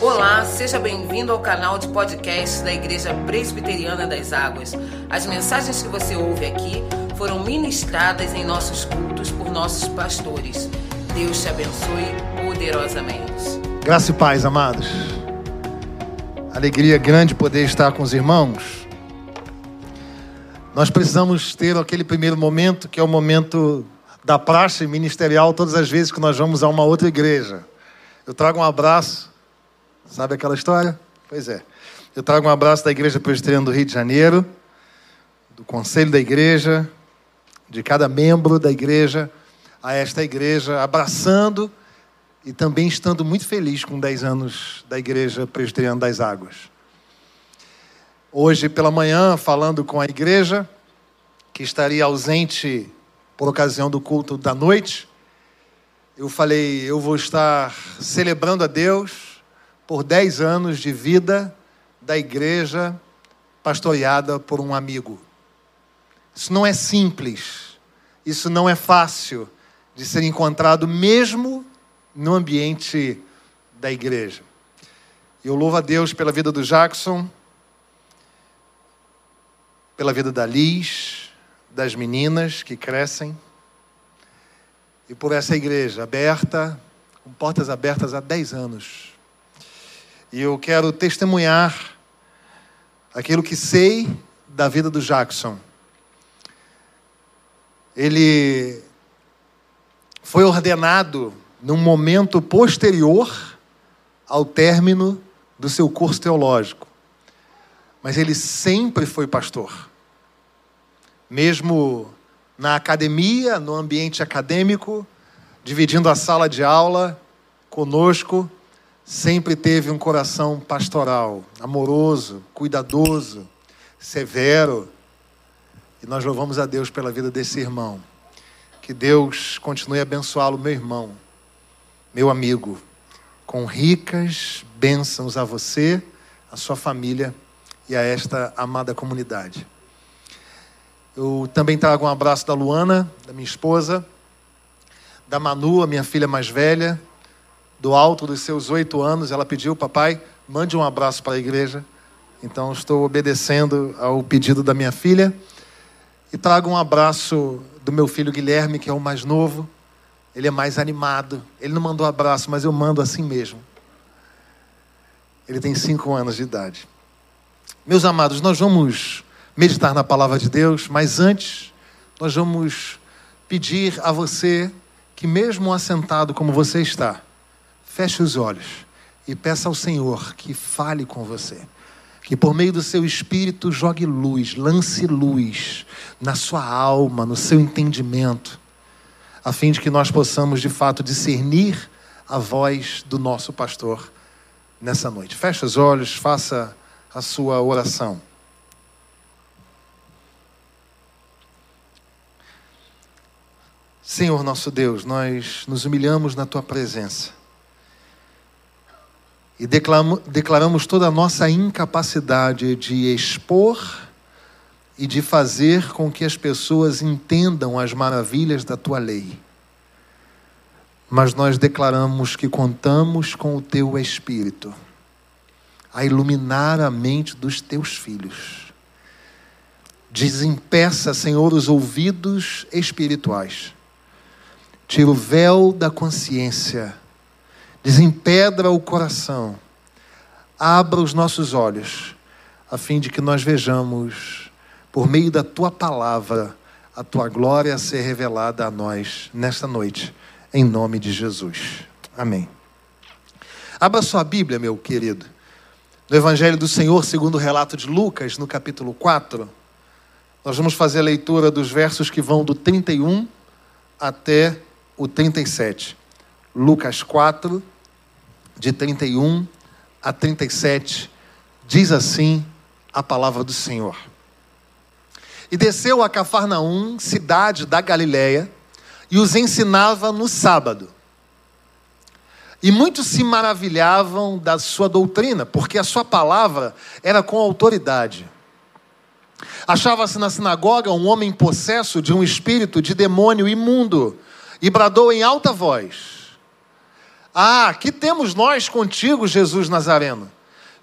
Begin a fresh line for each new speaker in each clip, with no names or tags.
Olá, seja bem-vindo ao canal de podcast da Igreja Presbiteriana das Águas. As mensagens que você ouve aqui foram ministradas em nossos cultos por nossos pastores. Deus te abençoe poderosamente.
Graça e paz, amados. Alegria grande poder estar com os irmãos. Nós precisamos ter aquele primeiro momento, que é o momento da praxe ministerial, todas as vezes que nós vamos a uma outra igreja. Eu trago um abraço, sabe aquela história? Pois é. Eu trago um abraço da Igreja Presbiteriana do Rio de Janeiro, do conselho da igreja, de cada membro da igreja a esta igreja, abraçando e também estando muito feliz com 10 anos da Igreja Presbiteriana das Águas. Hoje pela manhã, falando com a igreja, que estaria ausente por ocasião do culto da noite, eu falei: eu vou estar celebrando a Deus por 10 anos de vida da igreja pastoreada por um amigo. Isso não é simples, isso não é fácil de ser encontrado, mesmo no ambiente da igreja. Eu louvo a Deus pela vida do Jackson, pela vida da Liz, das meninas que crescem, e por essa igreja aberta, com portas abertas há 10 anos. E eu quero testemunhar aquilo que sei da vida do Jackson. Ele foi ordenado num momento posterior ao término do seu curso teológico. Mas ele sempre foi pastor. Mesmo na academia, no ambiente acadêmico, dividindo a sala de aula conosco, sempre teve um coração pastoral, amoroso, cuidadoso, severo. E nós louvamos a Deus pela vida desse irmão. Que Deus continue a abençoá-lo, meu irmão, meu amigo, com ricas bênçãos a você, a sua família e a esta amada comunidade. Eu também trago um abraço da Luana, da minha esposa, da Manu, a minha filha mais velha, do alto dos seus oito anos, ela pediu, papai, mande um abraço para a igreja. Então estou obedecendo ao pedido da minha filha. E trago um abraço do meu filho Guilherme, que é o mais novo. Ele é mais animado. Ele não mandou abraço, mas eu mando assim mesmo. Ele tem cinco anos de idade. Meus amados, nós vamos meditar na palavra de Deus, mas antes, nós vamos pedir a você que, mesmo assentado como você está, feche os olhos e peça ao Senhor que fale com você que por meio do seu espírito jogue luz, lance luz na sua alma, no seu entendimento, a fim de que nós possamos de fato discernir a voz do nosso pastor nessa noite. Feche os olhos, faça a sua oração. Senhor nosso Deus, nós nos humilhamos na tua presença e declaramos toda a nossa incapacidade de expor e de fazer com que as pessoas entendam as maravilhas da tua lei. Mas nós declaramos que contamos com o teu Espírito a iluminar a mente dos teus filhos. Desempeça, Senhor, os ouvidos espirituais. Tira o véu da consciência desempedra o coração, abra os nossos olhos, a fim de que nós vejamos, por meio da tua palavra, a tua glória ser revelada a nós nesta noite, em nome de Jesus. Amém. Abra sua Bíblia, meu querido, no Evangelho do Senhor, segundo o relato de Lucas, no capítulo 4. Nós vamos fazer a leitura dos versos que vão do 31 até o 37. Lucas 4, de 31 a 37, diz assim a palavra do Senhor. E desceu a Cafarnaum, cidade da Galiléia, e os ensinava no sábado. E muitos se maravilhavam da sua doutrina, porque a sua palavra era com autoridade. Achava-se na sinagoga um homem possesso de um espírito de demônio imundo, e bradou em alta voz: Ah, que temos nós contigo, Jesus Nazareno?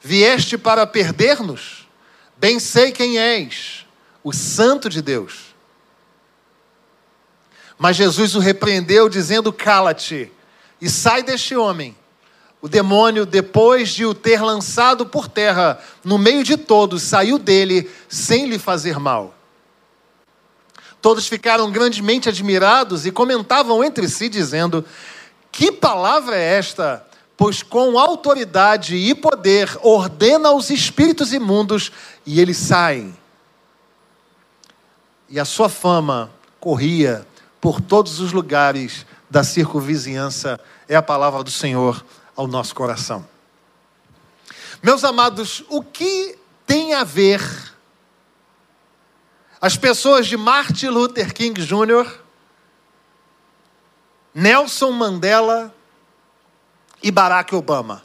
Vieste para perder-nos? Bem sei quem és, o Santo de Deus. Mas Jesus o repreendeu, dizendo: Cala-te e sai deste homem. O demônio, depois de o ter lançado por terra no meio de todos, saiu dele sem lhe fazer mal. Todos ficaram grandemente admirados e comentavam entre si, dizendo: Que palavra é esta? Pois com autoridade e poder ordena aos espíritos imundos e eles saem. E a sua fama corria por todos os lugares da circunvizinhança, é a palavra do Senhor ao nosso coração. Meus amados, o que tem a ver as pessoas de Martin Luther King Jr., Nelson Mandela e Barack Obama.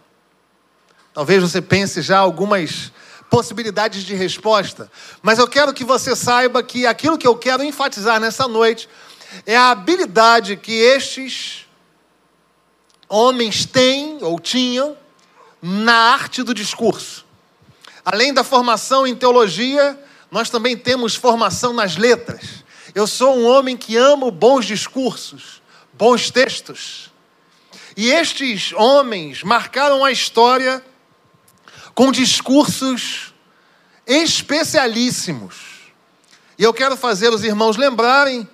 Talvez você pense já algumas possibilidades de resposta, mas eu quero que você saiba que aquilo que eu quero enfatizar nessa noite é a habilidade que estes homens têm ou tinham na arte do discurso. Além da formação em teologia, nós também temos formação nas letras. Eu sou um homem que amo bons discursos, bons textos. E estes homens marcaram a história com discursos especialíssimos. E eu quero fazer os irmãos lembrarem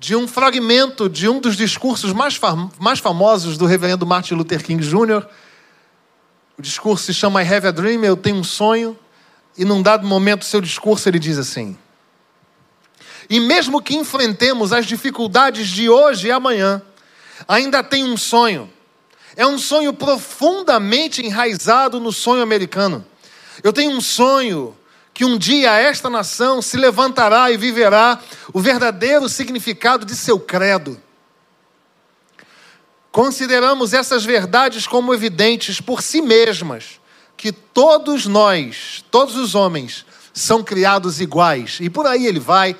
de um fragmento de um dos discursos mais, fam mais famosos do reverendo Martin Luther King Jr. O discurso se chama I Have a Dream, Eu Tenho um Sonho. E num dado momento, seu discurso, ele diz assim: E mesmo que enfrentemos as dificuldades de hoje e amanhã, ainda tem um sonho. É um sonho profundamente enraizado no sonho americano. Eu tenho um sonho que um dia esta nação se levantará e viverá o verdadeiro significado de seu credo. Consideramos essas verdades como evidentes por si mesmas que todos nós, todos os homens, são criados iguais. E por aí ele vai,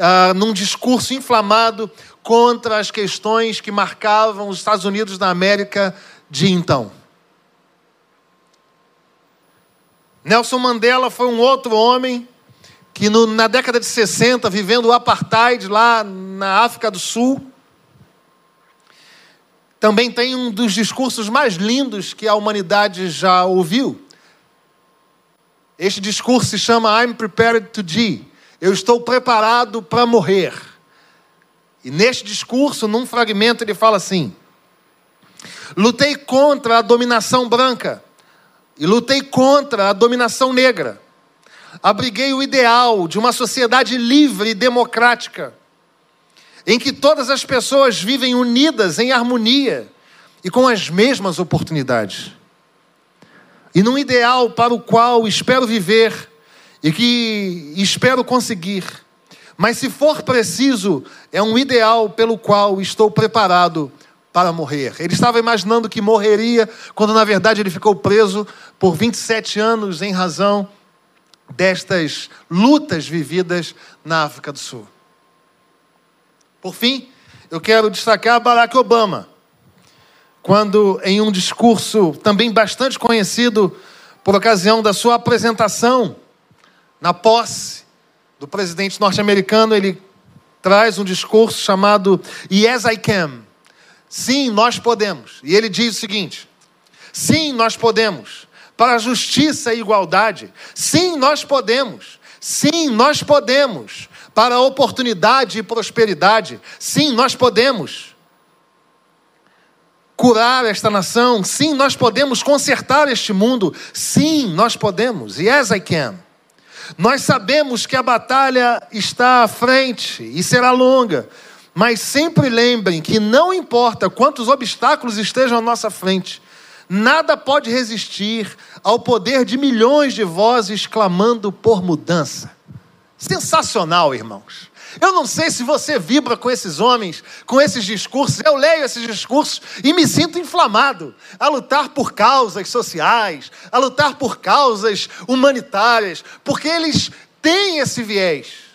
uh, num discurso inflamado contra as questões que marcavam os Estados Unidos da América de então. Nelson Mandela foi um outro homem que no, na década de 60, vivendo o apartheid lá na África do Sul, também tem um dos discursos mais lindos que a humanidade já ouviu. Este discurso se chama I'm prepared to die. Eu estou preparado para morrer. E neste discurso, num fragmento, ele fala assim: Lutei contra a dominação branca e lutei contra a dominação negra. Abriguei o ideal de uma sociedade livre e democrática em que todas as pessoas vivem unidas em harmonia e com as mesmas oportunidades. E num ideal para o qual espero viver e que espero conseguir. Mas se for preciso, é um ideal pelo qual estou preparado para morrer. Ele estava imaginando que morreria, quando na verdade ele ficou preso por 27 anos em razão destas lutas vividas na África do Sul. Por fim, eu quero destacar Barack Obama, quando, em um discurso também bastante conhecido por ocasião da sua apresentação na posse do presidente norte-americano, ele traz um discurso chamado Yes, I Can. Sim, nós podemos. E ele diz o seguinte: Sim, nós podemos. Para a justiça e igualdade. Sim, nós podemos. Sim, nós podemos para a oportunidade e prosperidade. Sim, nós podemos curar esta nação. Sim, nós podemos consertar este mundo. Sim, nós podemos. Yes, I can. Nós sabemos que a batalha está à frente e será longa, mas sempre lembrem que não importa quantos obstáculos estejam à nossa frente, nada pode resistir ao poder de milhões de vozes clamando por mudança. Sensacional, irmãos. Eu não sei se você vibra com esses homens, com esses discursos. Eu leio esses discursos e me sinto inflamado a lutar por causas sociais, a lutar por causas humanitárias, porque eles têm esse viés.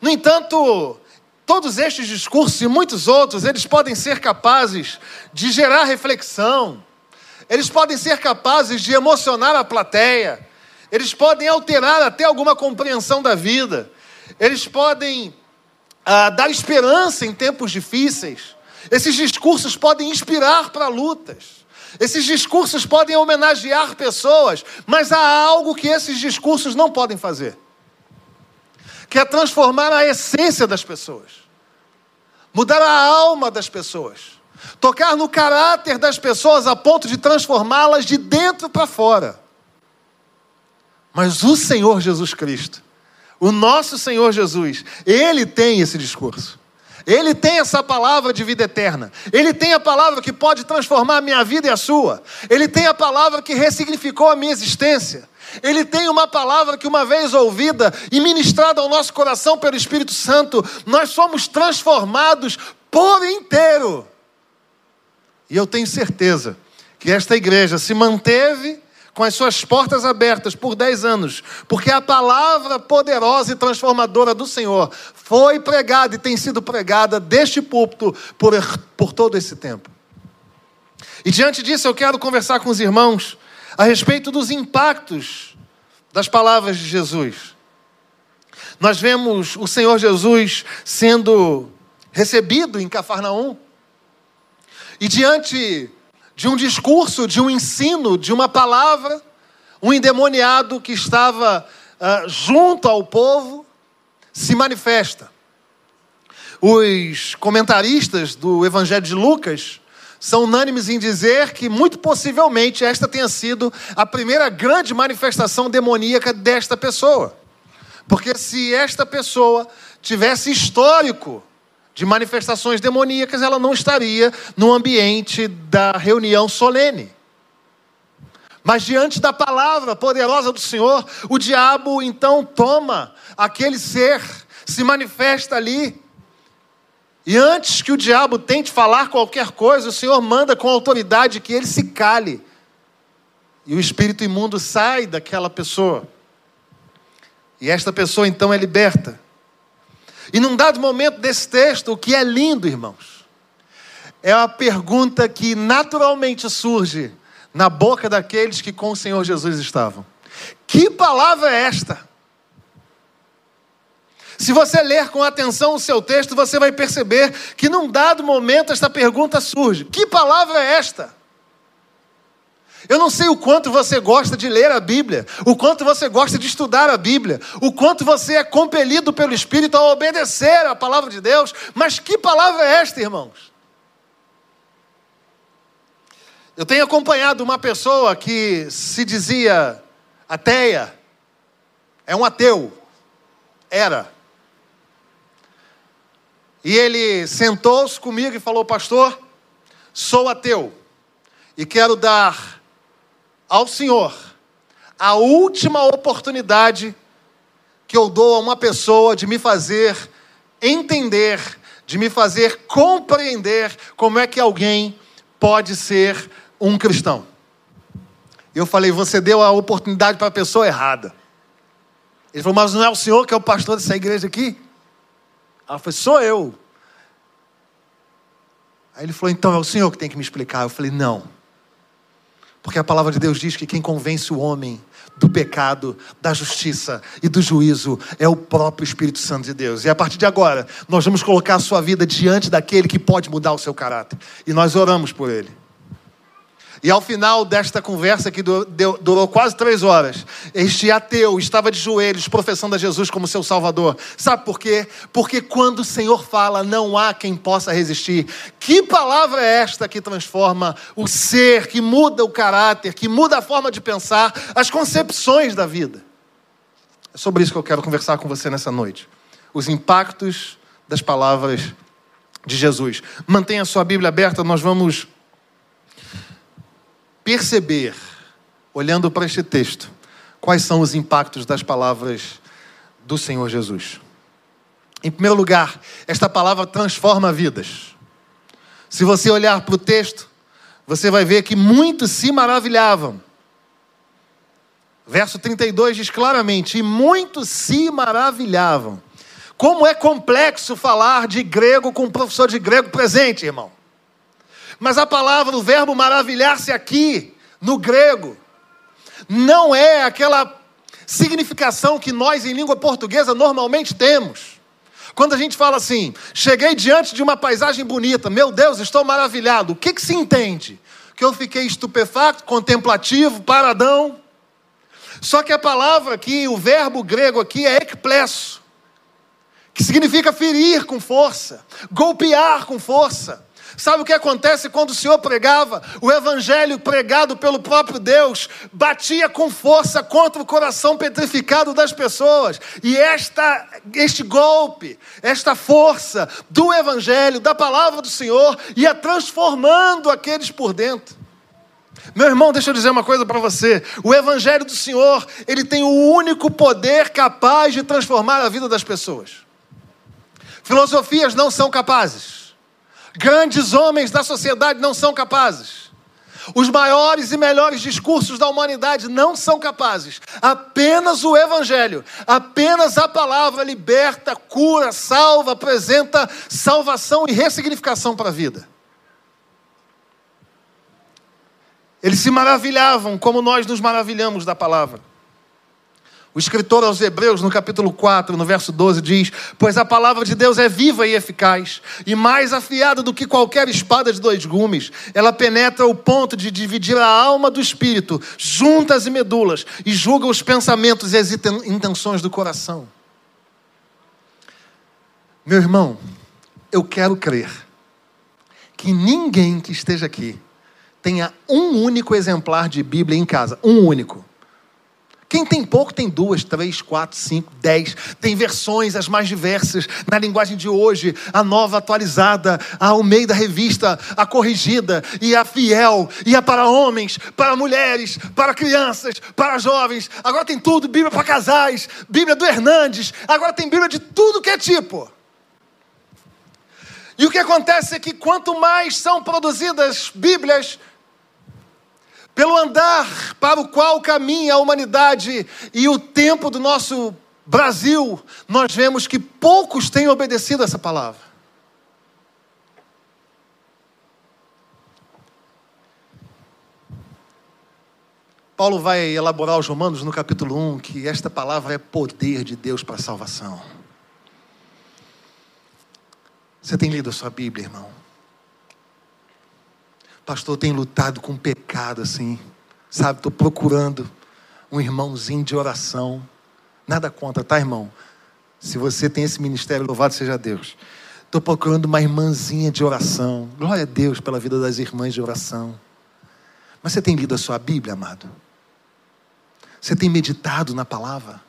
No entanto, todos estes discursos e muitos outros, eles podem ser capazes de gerar reflexão, eles podem ser capazes de emocionar a plateia, eles podem alterar até alguma compreensão da vida, eles podem ah, dar esperança em tempos difíceis, esses discursos podem inspirar para lutas. Esses discursos podem homenagear pessoas, mas há algo que esses discursos não podem fazer, que é transformar a essência das pessoas, mudar a alma das pessoas, tocar no caráter das pessoas a ponto de transformá-las de dentro para fora. Mas o Senhor Jesus Cristo, o nosso Senhor Jesus, ele tem esse discurso. Ele tem essa palavra de vida eterna. Ele tem a palavra que pode transformar a minha vida e a sua. Ele tem a palavra que ressignificou a minha existência. Ele tem uma palavra que, uma vez ouvida e ministrada ao nosso coração pelo Espírito Santo, nós somos transformados por inteiro. E eu tenho certeza que esta igreja se manteve com as suas portas abertas por dez anos, porque a palavra poderosa e transformadora do Senhor foi pregada e tem sido pregada deste púlpito por, por todo esse tempo. E diante disso, eu quero conversar com os irmãos a respeito dos impactos das palavras de Jesus. Nós vemos o Senhor Jesus sendo recebido em Cafarnaum, e diante de um discurso, de um ensino, de uma palavra, um endemoniado que estava uh, junto ao povo se manifesta. Os comentaristas do Evangelho de Lucas são unânimes em dizer que, muito possivelmente, esta tenha sido a primeira grande manifestação demoníaca desta pessoa. Porque se esta pessoa tivesse histórico de manifestações demoníacas, ela não estaria no ambiente da reunião solene. Mas diante da palavra poderosa do Senhor, o diabo então toma aquele ser, se manifesta ali. E antes que o diabo tente falar qualquer coisa, o Senhor manda com autoridade que ele se cale. E o espírito imundo sai daquela pessoa. E esta pessoa então é liberta. E num dado momento desse texto, o que é lindo, irmãos, é a pergunta que naturalmente surge na boca daqueles que com o Senhor Jesus estavam: Que palavra é esta? Se você ler com atenção o seu texto, você vai perceber que num dado momento esta pergunta surge: Que palavra é esta? Eu não sei o quanto você gosta de ler a Bíblia, o quanto você gosta de estudar a Bíblia, o quanto você é compelido pelo Espírito a obedecer a palavra de Deus, mas que palavra é esta, irmãos? Eu tenho acompanhado uma pessoa que se dizia ateia, é um ateu, era. E ele sentou-se comigo e falou: Pastor, sou ateu e quero dar ao Senhor a última oportunidade que eu dou a uma pessoa de me fazer entender, de me fazer compreender como é que alguém pode ser um cristão. Eu falei, você deu a oportunidade para a pessoa errada. Ele falou, mas não é o senhor que é o pastor dessa igreja aqui? Ela falou, sou eu. Aí ele falou, então é o senhor que tem que me explicar. Eu falei, não. Porque a palavra de Deus diz que quem convence o homem do pecado, da justiça e do juízo é o próprio Espírito Santo de Deus. E a partir de agora, nós vamos colocar a sua vida diante daquele que pode mudar o seu caráter. E nós oramos por ele. E ao final desta conversa, que durou quase três horas, este ateu estava de joelhos professando a Jesus como seu Salvador. Sabe por quê? Porque quando o Senhor fala, não há quem possa resistir. Que palavra é esta que transforma o ser, que muda o caráter, que muda a forma de pensar, as concepções da vida? É sobre isso que eu quero conversar com você nessa noite. Os impactos das palavras de Jesus. Mantenha a sua Bíblia aberta, nós vamos perceber, olhando para este texto, quais são os impactos das palavras do Senhor Jesus. Em primeiro lugar, esta palavra transforma vidas. Se você olhar para o texto, você vai ver que muitos se maravilhavam. Verso 32 diz claramente: E muitos se maravilhavam Como é complexo falar de grego com um professor de grego presente, irmão. Mas a palavra, o verbo maravilhar-se aqui, no grego, não é aquela significação que nós em língua portuguesa normalmente temos. Quando a gente fala assim, cheguei diante de uma paisagem bonita, meu Deus, estou maravilhado, o que, que se entende? Que eu fiquei estupefacto, contemplativo, paradão. Só que a palavra aqui, o verbo grego aqui é ekplesso, que significa ferir com força, golpear com força. Sabe o que acontece quando o Senhor pregava? O evangelho pregado pelo próprio Deus batia com força contra o coração petrificado das pessoas. E esta, este golpe, esta força do evangelho, da palavra do Senhor, ia transformando aqueles por dentro. Meu irmão, deixa eu dizer uma coisa para você. O evangelho do Senhor, ele tem o único poder capaz de transformar a vida das pessoas. Filosofias não são capazes. Grandes homens da sociedade não são capazes. Os maiores e melhores discursos da humanidade não são capazes. Apenas o Evangelho, apenas a palavra liberta, cura, salva, apresenta salvação e ressignificação para a vida. Eles se maravilhavam como nós nos maravilhamos da palavra. O escritor aos Hebreus, no capítulo 4, no verso 12, diz: Pois a palavra de Deus é viva e eficaz, e mais afiada do que qualquer espada de dois gumes. Ela penetra o ponto de dividir a alma do espírito, juntas e medulas, e julga os pensamentos e as intenções do coração. Meu irmão, eu quero crer que ninguém que esteja aqui tenha um único exemplar de Bíblia em casa, um único. Quem tem pouco tem duas, três, quatro, cinco, dez. Tem versões as mais diversas na linguagem de hoje, a nova atualizada, a Almeida Revista, a corrigida e a fiel, e a para homens, para mulheres, para crianças, para jovens. Agora tem tudo, Bíblia para casais, Bíblia do Hernandes, agora tem Bíblia de tudo que é tipo. E o que acontece é que quanto mais são produzidas Bíblias, pelo andar para o qual caminha a humanidade e o tempo do nosso Brasil, nós vemos que poucos têm obedecido essa palavra. Paulo vai elaborar aos Romanos no capítulo 1 que esta palavra é poder de Deus para a salvação. Você tem lido a sua Bíblia, irmão? Pastor, tem lutado com pecado assim, sabe? Estou procurando um irmãozinho de oração. Nada contra, tá, irmão? Se você tem esse ministério, louvado seja Deus. Estou procurando uma irmãzinha de oração. Glória a Deus pela vida das irmãs de oração. Mas você tem lido a sua Bíblia, amado? Você tem meditado na palavra?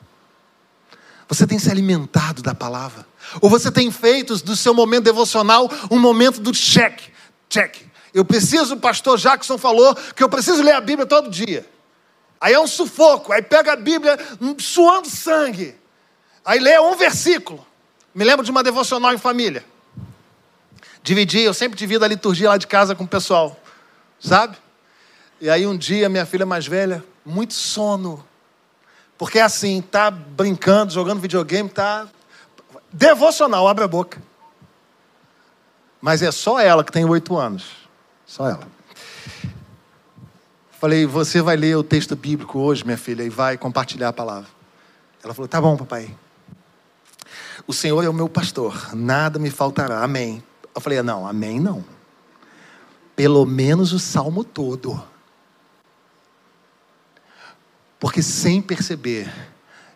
Você tem se alimentado da palavra? Ou você tem feito do seu momento devocional um momento do check? Check. Eu preciso, o pastor Jackson falou que eu preciso ler a Bíblia todo dia. Aí é um sufoco, aí pega a Bíblia suando sangue. Aí lê um versículo. Me lembro de uma devocional em família. Dividi, eu sempre divido a liturgia lá de casa com o pessoal, sabe? E aí um dia minha filha mais velha, muito sono. Porque é assim, tá brincando, jogando videogame, tá devocional, abre a boca. Mas é só ela que tem oito anos. Só ela. Falei, você vai ler o texto bíblico hoje, minha filha, e vai compartilhar a palavra. Ela falou, tá bom, papai. O Senhor é o meu pastor, nada me faltará. Amém. Eu falei, não, amém não. Pelo menos o salmo todo. Porque sem perceber,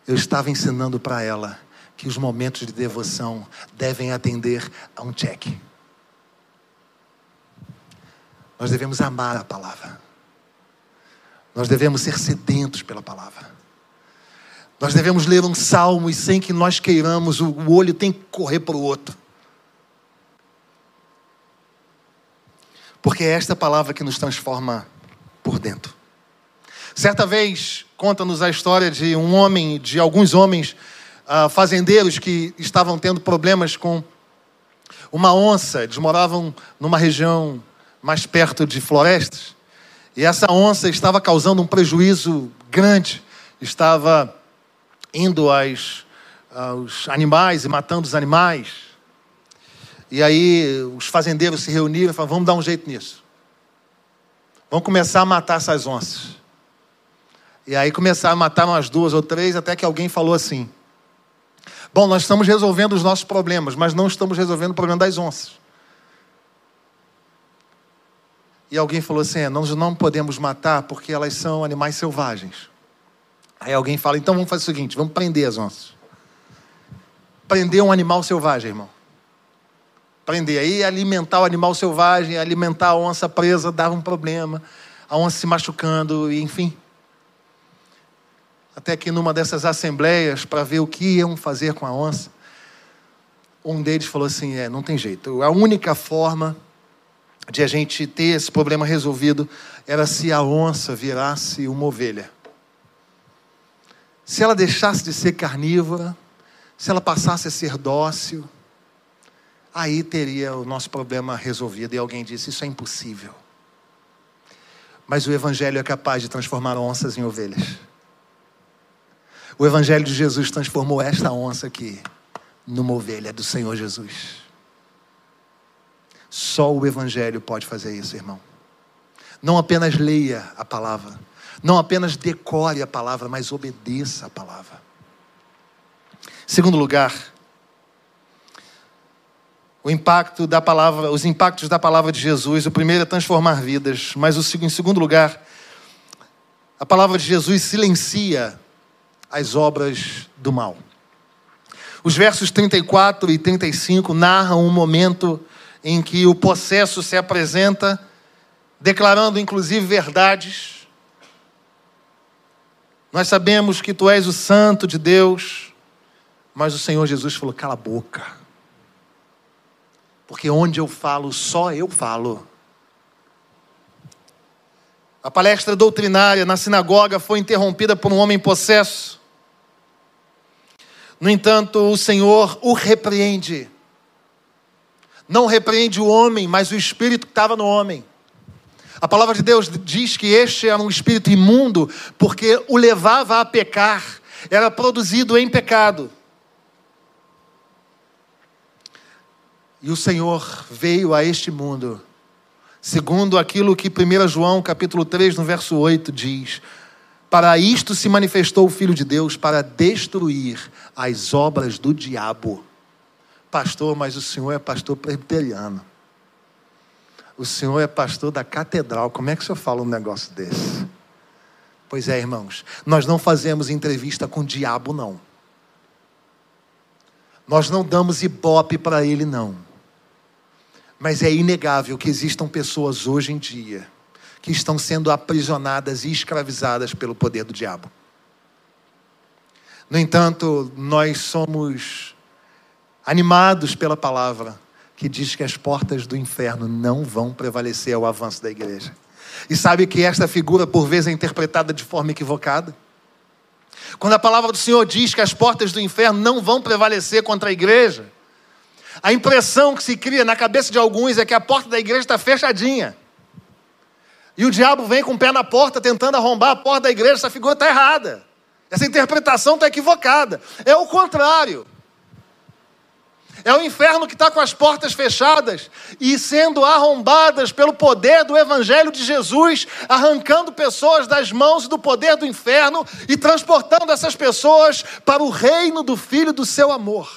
eu estava ensinando para ela que os momentos de devoção devem atender a um cheque. Nós devemos amar a palavra. Nós devemos ser sedentos pela palavra. Nós devemos ler um salmo e sem que nós queiramos, o olho tem que correr para o outro. Porque é esta palavra que nos transforma por dentro. Certa vez, conta-nos a história de um homem, de alguns homens uh, fazendeiros que estavam tendo problemas com uma onça. Eles moravam numa região mais perto de florestas, e essa onça estava causando um prejuízo grande, estava indo às uh, os animais e matando os animais. E aí os fazendeiros se reuniram e falaram: vamos dar um jeito nisso. Vamos começar a matar essas onças. E aí começaram a matar umas duas ou três, até que alguém falou assim: Bom, nós estamos resolvendo os nossos problemas, mas não estamos resolvendo o problema das onças. E alguém falou assim: é, Nós não podemos matar porque elas são animais selvagens. Aí alguém fala: Então vamos fazer o seguinte: vamos prender as onças. Prender um animal selvagem, irmão. Prender. Aí alimentar o animal selvagem, alimentar a onça presa dava um problema. A onça se machucando, e enfim até que numa dessas assembleias para ver o que iam fazer com a onça, um deles falou assim: é, não tem jeito. A única forma de a gente ter esse problema resolvido era se a onça virasse uma ovelha. Se ela deixasse de ser carnívora, se ela passasse a ser dócil, aí teria o nosso problema resolvido. E alguém disse: Isso é impossível. Mas o Evangelho é capaz de transformar onças em ovelhas. O Evangelho de Jesus transformou esta onça aqui numa ovelha do Senhor Jesus. Só o Evangelho pode fazer isso, irmão. Não apenas leia a palavra, não apenas decore a palavra, mas obedeça a palavra. Segundo lugar, o impacto da palavra, os impactos da palavra de Jesus. O primeiro é transformar vidas, mas o em segundo lugar, a palavra de Jesus silencia as obras do mal. Os versos 34 e 35 narram um momento em que o possesso se apresenta, declarando inclusive verdades. Nós sabemos que tu és o santo de Deus, mas o Senhor Jesus falou: cala a boca. Porque onde eu falo, só eu falo. A palestra doutrinária na sinagoga foi interrompida por um homem possesso. No entanto, o Senhor o repreende. Não repreende o homem, mas o espírito que estava no homem. A palavra de Deus diz que este era um espírito imundo porque o levava a pecar, era produzido em pecado. E o Senhor veio a este mundo, segundo aquilo que 1 João capítulo 3, no verso 8 diz: para isto se manifestou o Filho de Deus, para destruir as obras do diabo. Pastor, mas o senhor é pastor presbiteriano. O senhor é pastor da catedral. Como é que o senhor fala um negócio desse? Pois é, irmãos, nós não fazemos entrevista com o diabo, não. Nós não damos ibope para ele, não. Mas é inegável que existam pessoas hoje em dia que estão sendo aprisionadas e escravizadas pelo poder do diabo. No entanto, nós somos animados pela palavra que diz que as portas do inferno não vão prevalecer ao avanço da igreja. E sabe que esta figura, por vezes, é interpretada de forma equivocada? Quando a palavra do Senhor diz que as portas do inferno não vão prevalecer contra a igreja, a impressão que se cria na cabeça de alguns é que a porta da igreja está fechadinha. E o diabo vem com o pé na porta tentando arrombar a porta da igreja. Essa figura está errada. Essa interpretação está equivocada. É o contrário. É o inferno que está com as portas fechadas e sendo arrombadas pelo poder do Evangelho de Jesus, arrancando pessoas das mãos do poder do inferno e transportando essas pessoas para o reino do Filho do seu amor.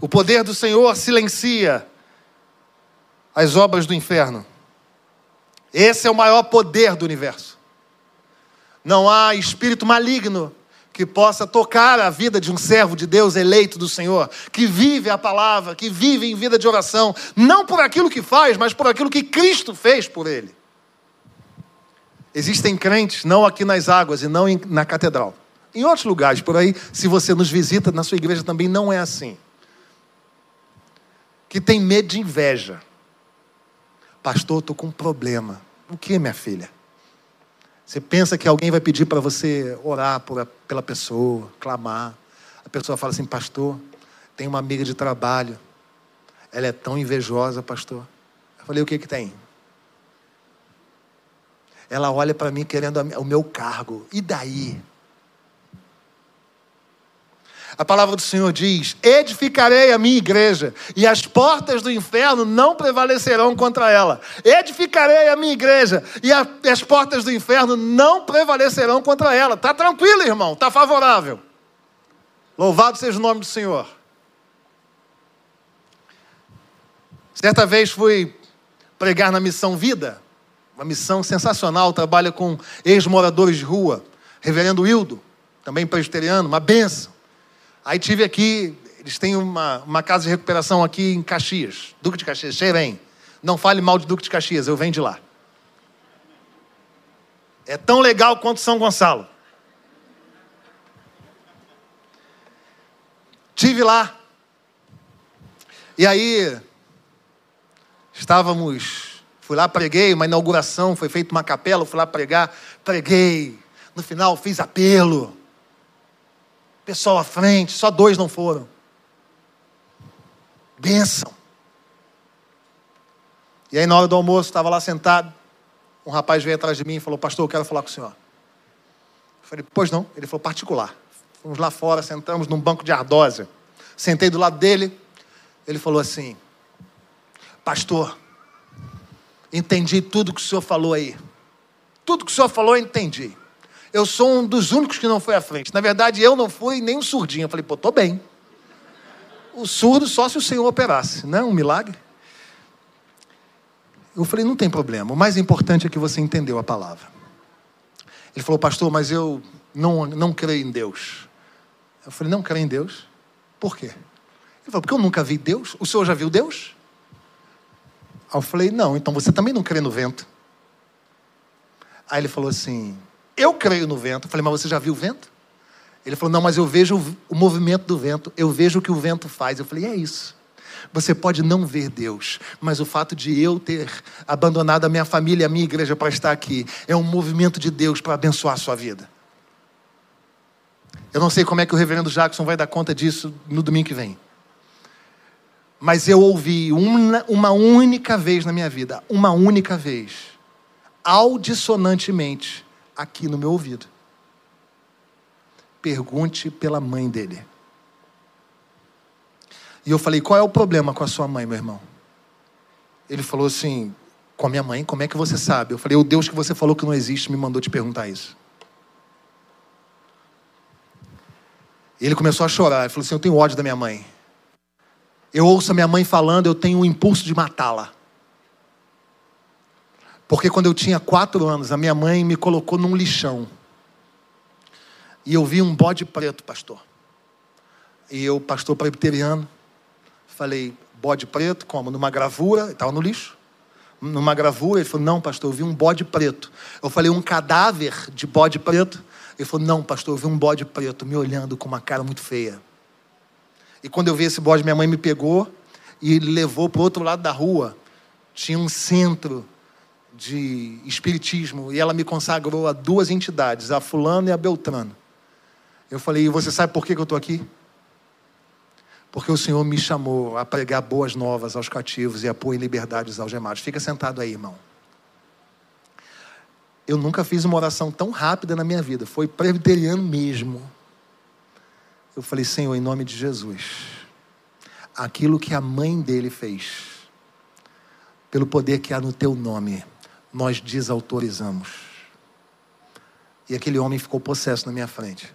O poder do Senhor silencia as obras do inferno. Esse é o maior poder do universo. Não há espírito maligno que possa tocar a vida de um servo de Deus eleito do Senhor, que vive a palavra, que vive em vida de oração, não por aquilo que faz, mas por aquilo que Cristo fez por ele. Existem crentes, não aqui nas águas e não na catedral. Em outros lugares por aí, se você nos visita na sua igreja também não é assim. Que tem medo de inveja. Pastor, estou com um problema. O que, minha filha? Você pensa que alguém vai pedir para você orar por, pela pessoa, clamar. A pessoa fala assim, pastor, tem uma amiga de trabalho. Ela é tão invejosa, pastor. Eu falei, o que que tem? ela olha para mim querendo o meu cargo. E daí? A palavra do Senhor diz: Edificarei a minha igreja, e as portas do inferno não prevalecerão contra ela. Edificarei a minha igreja, e, a, e as portas do inferno não prevalecerão contra ela. Está tranquilo, irmão, está favorável. Louvado seja o nome do Senhor. Certa vez fui pregar na Missão Vida, uma missão sensacional, trabalha com ex-moradores de rua, reverendo Hildo, também presbiteriano, uma benção. Aí tive aqui, eles têm uma, uma casa de recuperação aqui em Caxias, Duque de Caxias, Xerém. Não fale mal de Duque de Caxias, eu venho de lá. É tão legal quanto São Gonçalo. Tive lá. E aí, estávamos. Fui lá, preguei, uma inauguração, foi feita uma capela, fui lá pregar, preguei. No final, fiz apelo pessoal à frente, só dois não foram. Bênção. E aí, na hora do almoço, estava lá sentado. Um rapaz veio atrás de mim e falou: Pastor, eu quero falar com o senhor. Eu falei: Pois não. Ele falou: Particular. Fomos lá fora, sentamos num banco de ardósia. Sentei do lado dele. Ele falou assim: Pastor, entendi tudo que o senhor falou aí. Tudo que o senhor falou, eu entendi. Eu sou um dos únicos que não foi à frente. Na verdade, eu não fui nem um surdinho. Eu falei, pô, tô bem. O surdo só se o Senhor operasse, não é um milagre? Eu falei, não tem problema. O mais importante é que você entendeu a palavra. Ele falou, pastor, mas eu não, não creio em Deus. Eu falei, não creio em Deus? Por quê? Ele falou, porque eu nunca vi Deus. O senhor já viu Deus? Aí eu falei, não, então você também não crê no vento. Aí ele falou assim: eu creio no vento. Eu falei, mas você já viu o vento? Ele falou, não, mas eu vejo o, movimento do vento, eu vejo o que o vento faz. Eu falei, é isso. Você pode não ver Deus, mas o fato de eu ter abandonado a minha família a minha igreja para estar aqui é um movimento de Deus para abençoar a sua vida. Eu não sei como é que o reverendo Jackson vai dar conta disso no domingo que vem. Mas eu ouvi uma, uma única vez na minha vida, uma única vez, audissonantemente, aqui no meu ouvido. Pergunte pela mãe dele. E eu falei: qual é o problema com a sua mãe, meu irmão? Ele falou assim: com a minha mãe, como é que você sabe? Eu falei: o Deus que você falou que não existe me mandou te perguntar isso. Ele começou a chorar. Ele falou assim: eu tenho ódio da minha mãe. Eu ouço a minha mãe falando, eu tenho o impulso de matá-la. Porque quando eu tinha quatro anos, a minha mãe me colocou num lixão. E eu vi um bode preto, pastor. E eu, pastor presbiteriano, falei, bode preto, como? Numa gravura, estava no lixo. Numa gravura, ele falou, não, pastor, eu vi um bode preto. Eu falei, um cadáver de bode preto? Ele falou, não, pastor, eu vi um bode preto me olhando com uma cara muito feia. E quando eu vi esse bode, minha mãe me pegou e levou para o outro lado da rua. Tinha um centro de espiritismo e ela me consagrou a duas entidades, a Fulano e a Beltrano. Eu falei, e você sabe por que eu estou aqui? Porque o Senhor me chamou a pregar boas novas aos cativos e a pôr em liberdade os algemados. Fica sentado aí, irmão. Eu nunca fiz uma oração tão rápida na minha vida. Foi presbiteriano mesmo. Eu falei, Senhor, em nome de Jesus, aquilo que a mãe dele fez, pelo poder que há no teu nome, nós desautorizamos. E aquele homem ficou possesso na minha frente.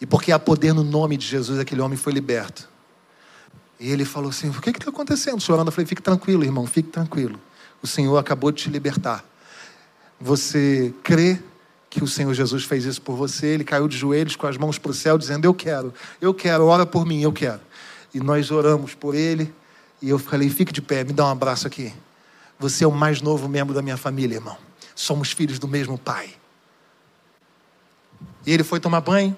E porque há poder no nome de Jesus, aquele homem foi liberto. E ele falou assim: O que está acontecendo? Chorando, eu falei: Fique tranquilo, irmão, fique tranquilo. O Senhor acabou de te libertar. Você crê que o Senhor Jesus fez isso por você? Ele caiu de joelhos com as mãos para o céu, dizendo: Eu quero, eu quero, ora por mim, eu quero. E nós oramos por ele. E eu falei: Fique de pé, me dá um abraço aqui. Você é o mais novo membro da minha família, irmão. Somos filhos do mesmo pai. E ele foi tomar banho.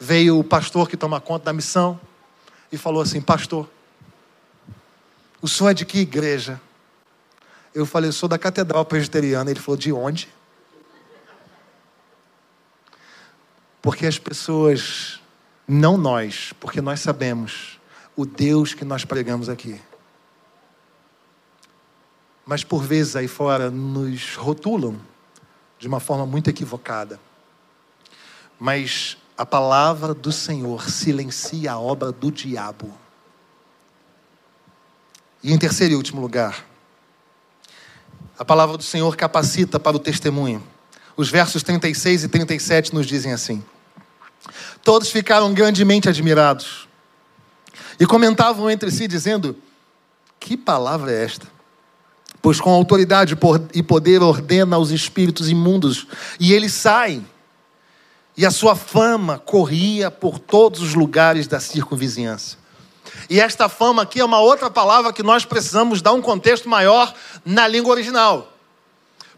Veio o pastor que toma conta da missão e falou assim: Pastor, o senhor é de que igreja? Eu falei: sou da Catedral Presbiteriana. Ele falou: De onde? Porque as pessoas, não nós, porque nós sabemos o Deus que nós pregamos aqui mas por vezes aí fora nos rotulam de uma forma muito equivocada. Mas a palavra do Senhor silencia a obra do diabo. E em terceiro e último lugar, a palavra do Senhor capacita para o testemunho. Os versos 36 e 37 nos dizem assim: Todos ficaram grandemente admirados e comentavam entre si, dizendo: Que palavra é esta? Pois com autoridade e poder ordena os espíritos imundos, e eles saem. E a sua fama corria por todos os lugares da circunvizinhança. E esta fama aqui é uma outra palavra que nós precisamos dar um contexto maior na língua original.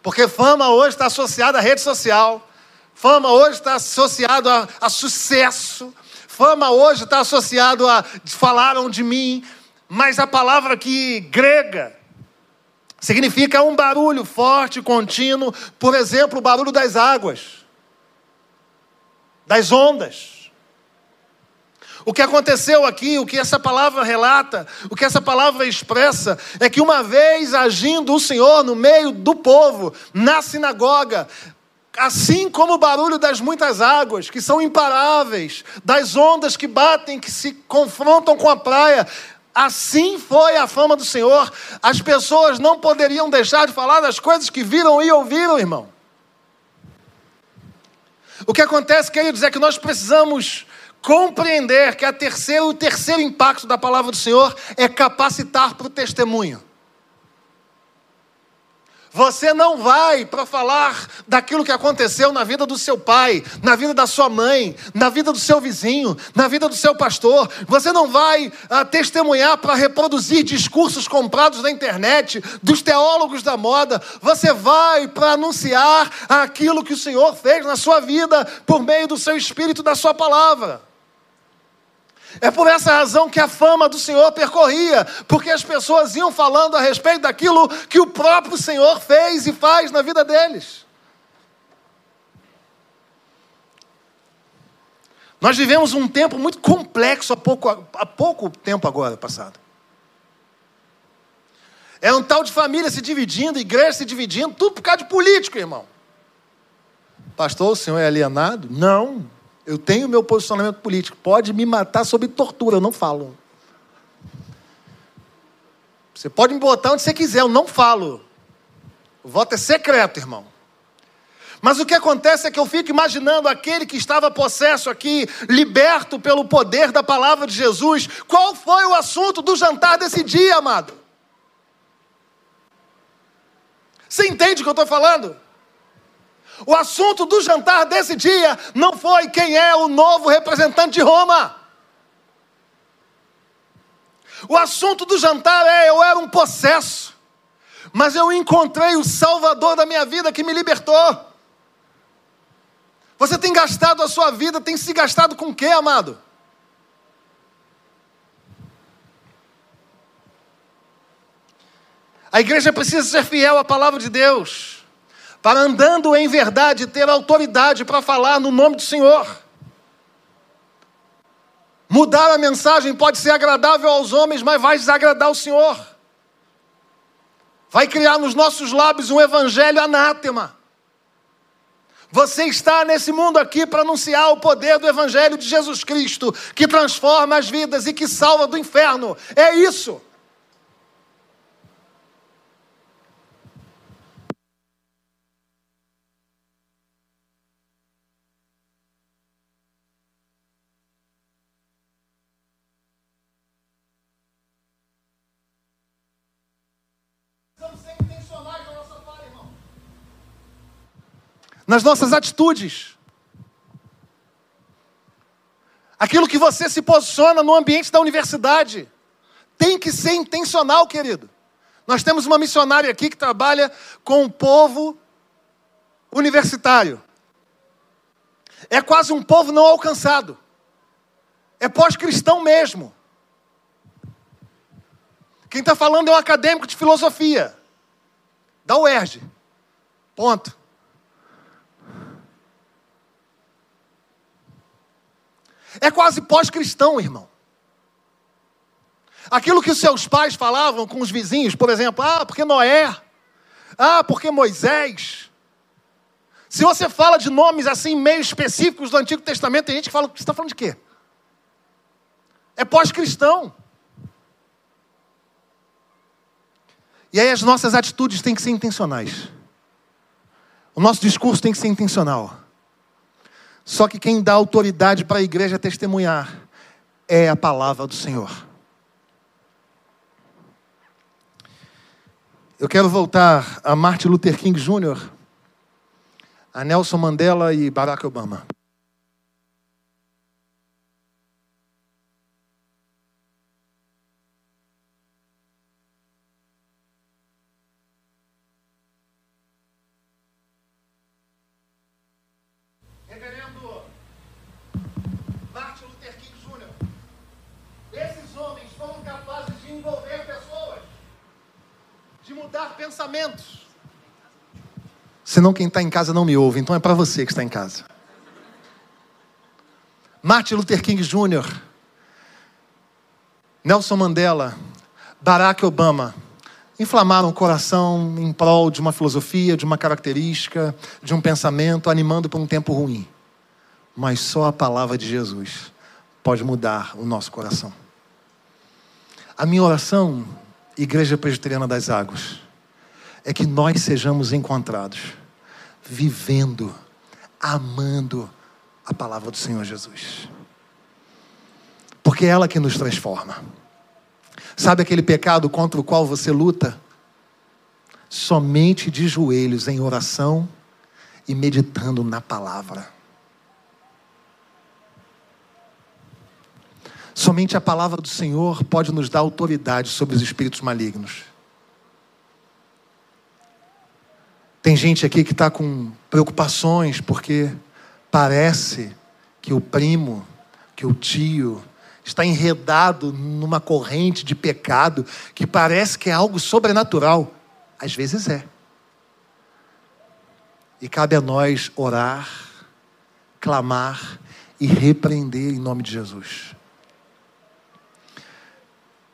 Porque fama hoje está associada à rede social, fama hoje está associado a, a sucesso, fama hoje está associado a falaram de mim, mas a palavra aqui grega significa um barulho forte, contínuo, por exemplo, o barulho das águas, das ondas. O que aconteceu aqui, o que essa palavra relata, o que essa palavra expressa, é que uma vez agindo o Senhor no meio do povo, na sinagoga, assim como o barulho das muitas águas, que são imparáveis, das ondas que batem, que se confrontam com a praia, assim foi a fama do Senhor. As pessoas não poderiam deixar de falar das coisas que viram e ouviram, irmão. O que acontece, queridos, é que nós precisamos compreender que a terceira, o terceiro impacto da palavra do Senhor é capacitar para o testemunho. Você não vai para falar daquilo que aconteceu na vida do seu pai, na vida da sua mãe, na vida do seu vizinho, na vida do seu pastor. Você não vai ah, testemunhar para reproduzir discursos comprados na internet dos teólogos da moda. Você vai para anunciar aquilo que o Senhor fez na sua vida por meio do seu espírito, da sua palavra. É por essa razão que a fama do Senhor percorria, porque as pessoas iam falando a respeito daquilo que o próprio Senhor fez e faz na vida deles. Nós vivemos um tempo muito complexo há pouco, há pouco tempo agora passado. É um tal de família se dividindo, igreja se dividindo, tudo por causa de político, irmão. Pastor, o senhor é alienado? Não. Eu tenho meu posicionamento político. Pode me matar sob tortura, eu não falo. Você pode me botar onde você quiser, eu não falo. O voto é secreto, irmão. Mas o que acontece é que eu fico imaginando aquele que estava possesso aqui, liberto pelo poder da palavra de Jesus. Qual foi o assunto do jantar desse dia, amado? Você entende o que eu estou falando? O assunto do jantar desse dia não foi quem é o novo representante de Roma. O assunto do jantar é: eu era um possesso, mas eu encontrei o Salvador da minha vida que me libertou. Você tem gastado a sua vida, tem se gastado com o quê, amado? A igreja precisa ser fiel à palavra de Deus para andando em verdade ter autoridade para falar no nome do Senhor. Mudar a mensagem pode ser agradável aos homens, mas vai desagradar o Senhor. Vai criar nos nossos lábios um evangelho anátema. Você está nesse mundo aqui para anunciar o poder do Evangelho de Jesus Cristo, que transforma as vidas e que salva do inferno. É isso. Nas nossas atitudes. Aquilo que você se posiciona no ambiente da universidade tem que ser intencional, querido. Nós temos uma missionária aqui que trabalha com o povo universitário. É quase um povo não alcançado. É pós-cristão mesmo. Quem está falando é um acadêmico de filosofia, da UERJ. Ponto. É quase pós-cristão, irmão. Aquilo que os seus pais falavam com os vizinhos, por exemplo, ah, porque Noé, ah, porque Moisés. Se você fala de nomes assim meio específicos do Antigo Testamento, tem gente que fala, você está falando de quê? É pós-cristão. E aí as nossas atitudes têm que ser intencionais. O nosso discurso tem que ser intencional. Só que quem dá autoridade para a igreja testemunhar é a palavra do Senhor. Eu quero voltar a Martin Luther King Jr., a Nelson Mandela e Barack Obama. Pensamentos. Senão quem está em casa não me ouve, então é para você que está em casa. Martin Luther King Jr., Nelson Mandela, Barack Obama inflamaram o coração em prol de uma filosofia, de uma característica, de um pensamento, animando para um tempo ruim. Mas só a palavra de Jesus pode mudar o nosso coração. A minha oração, Igreja Presbiteriana das Águas, é que nós sejamos encontrados vivendo, amando a palavra do Senhor Jesus. Porque é ela que nos transforma. Sabe aquele pecado contra o qual você luta? Somente de joelhos em oração e meditando na palavra. Somente a palavra do Senhor pode nos dar autoridade sobre os espíritos malignos. Tem gente aqui que está com preocupações porque parece que o primo, que o tio, está enredado numa corrente de pecado que parece que é algo sobrenatural. Às vezes é. E cabe a nós orar, clamar e repreender em nome de Jesus.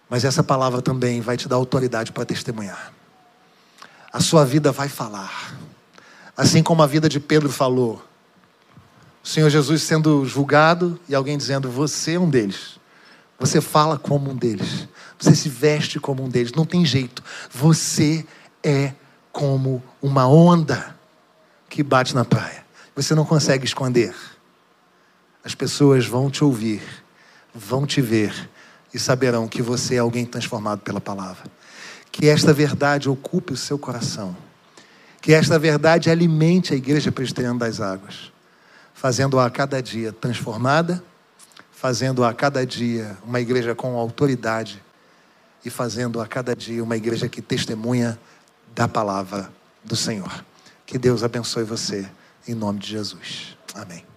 Mas essa palavra também vai te dar autoridade para testemunhar a sua vida vai falar. Assim como a vida de Pedro falou. O Senhor Jesus sendo julgado e alguém dizendo: Você é um deles. Você fala como um deles. Você se veste como um deles. Não tem jeito. Você é como uma onda que bate na praia. Você não consegue esconder. As pessoas vão te ouvir, vão te ver e saberão que você é alguém transformado pela palavra. Que esta verdade ocupe o seu coração. Que esta verdade alimente a igreja presbiteriana das águas, fazendo-a a cada dia transformada, fazendo-a a cada dia uma igreja com autoridade e fazendo a cada dia uma igreja que testemunha da palavra do Senhor. Que Deus abençoe você, em nome de Jesus. Amém.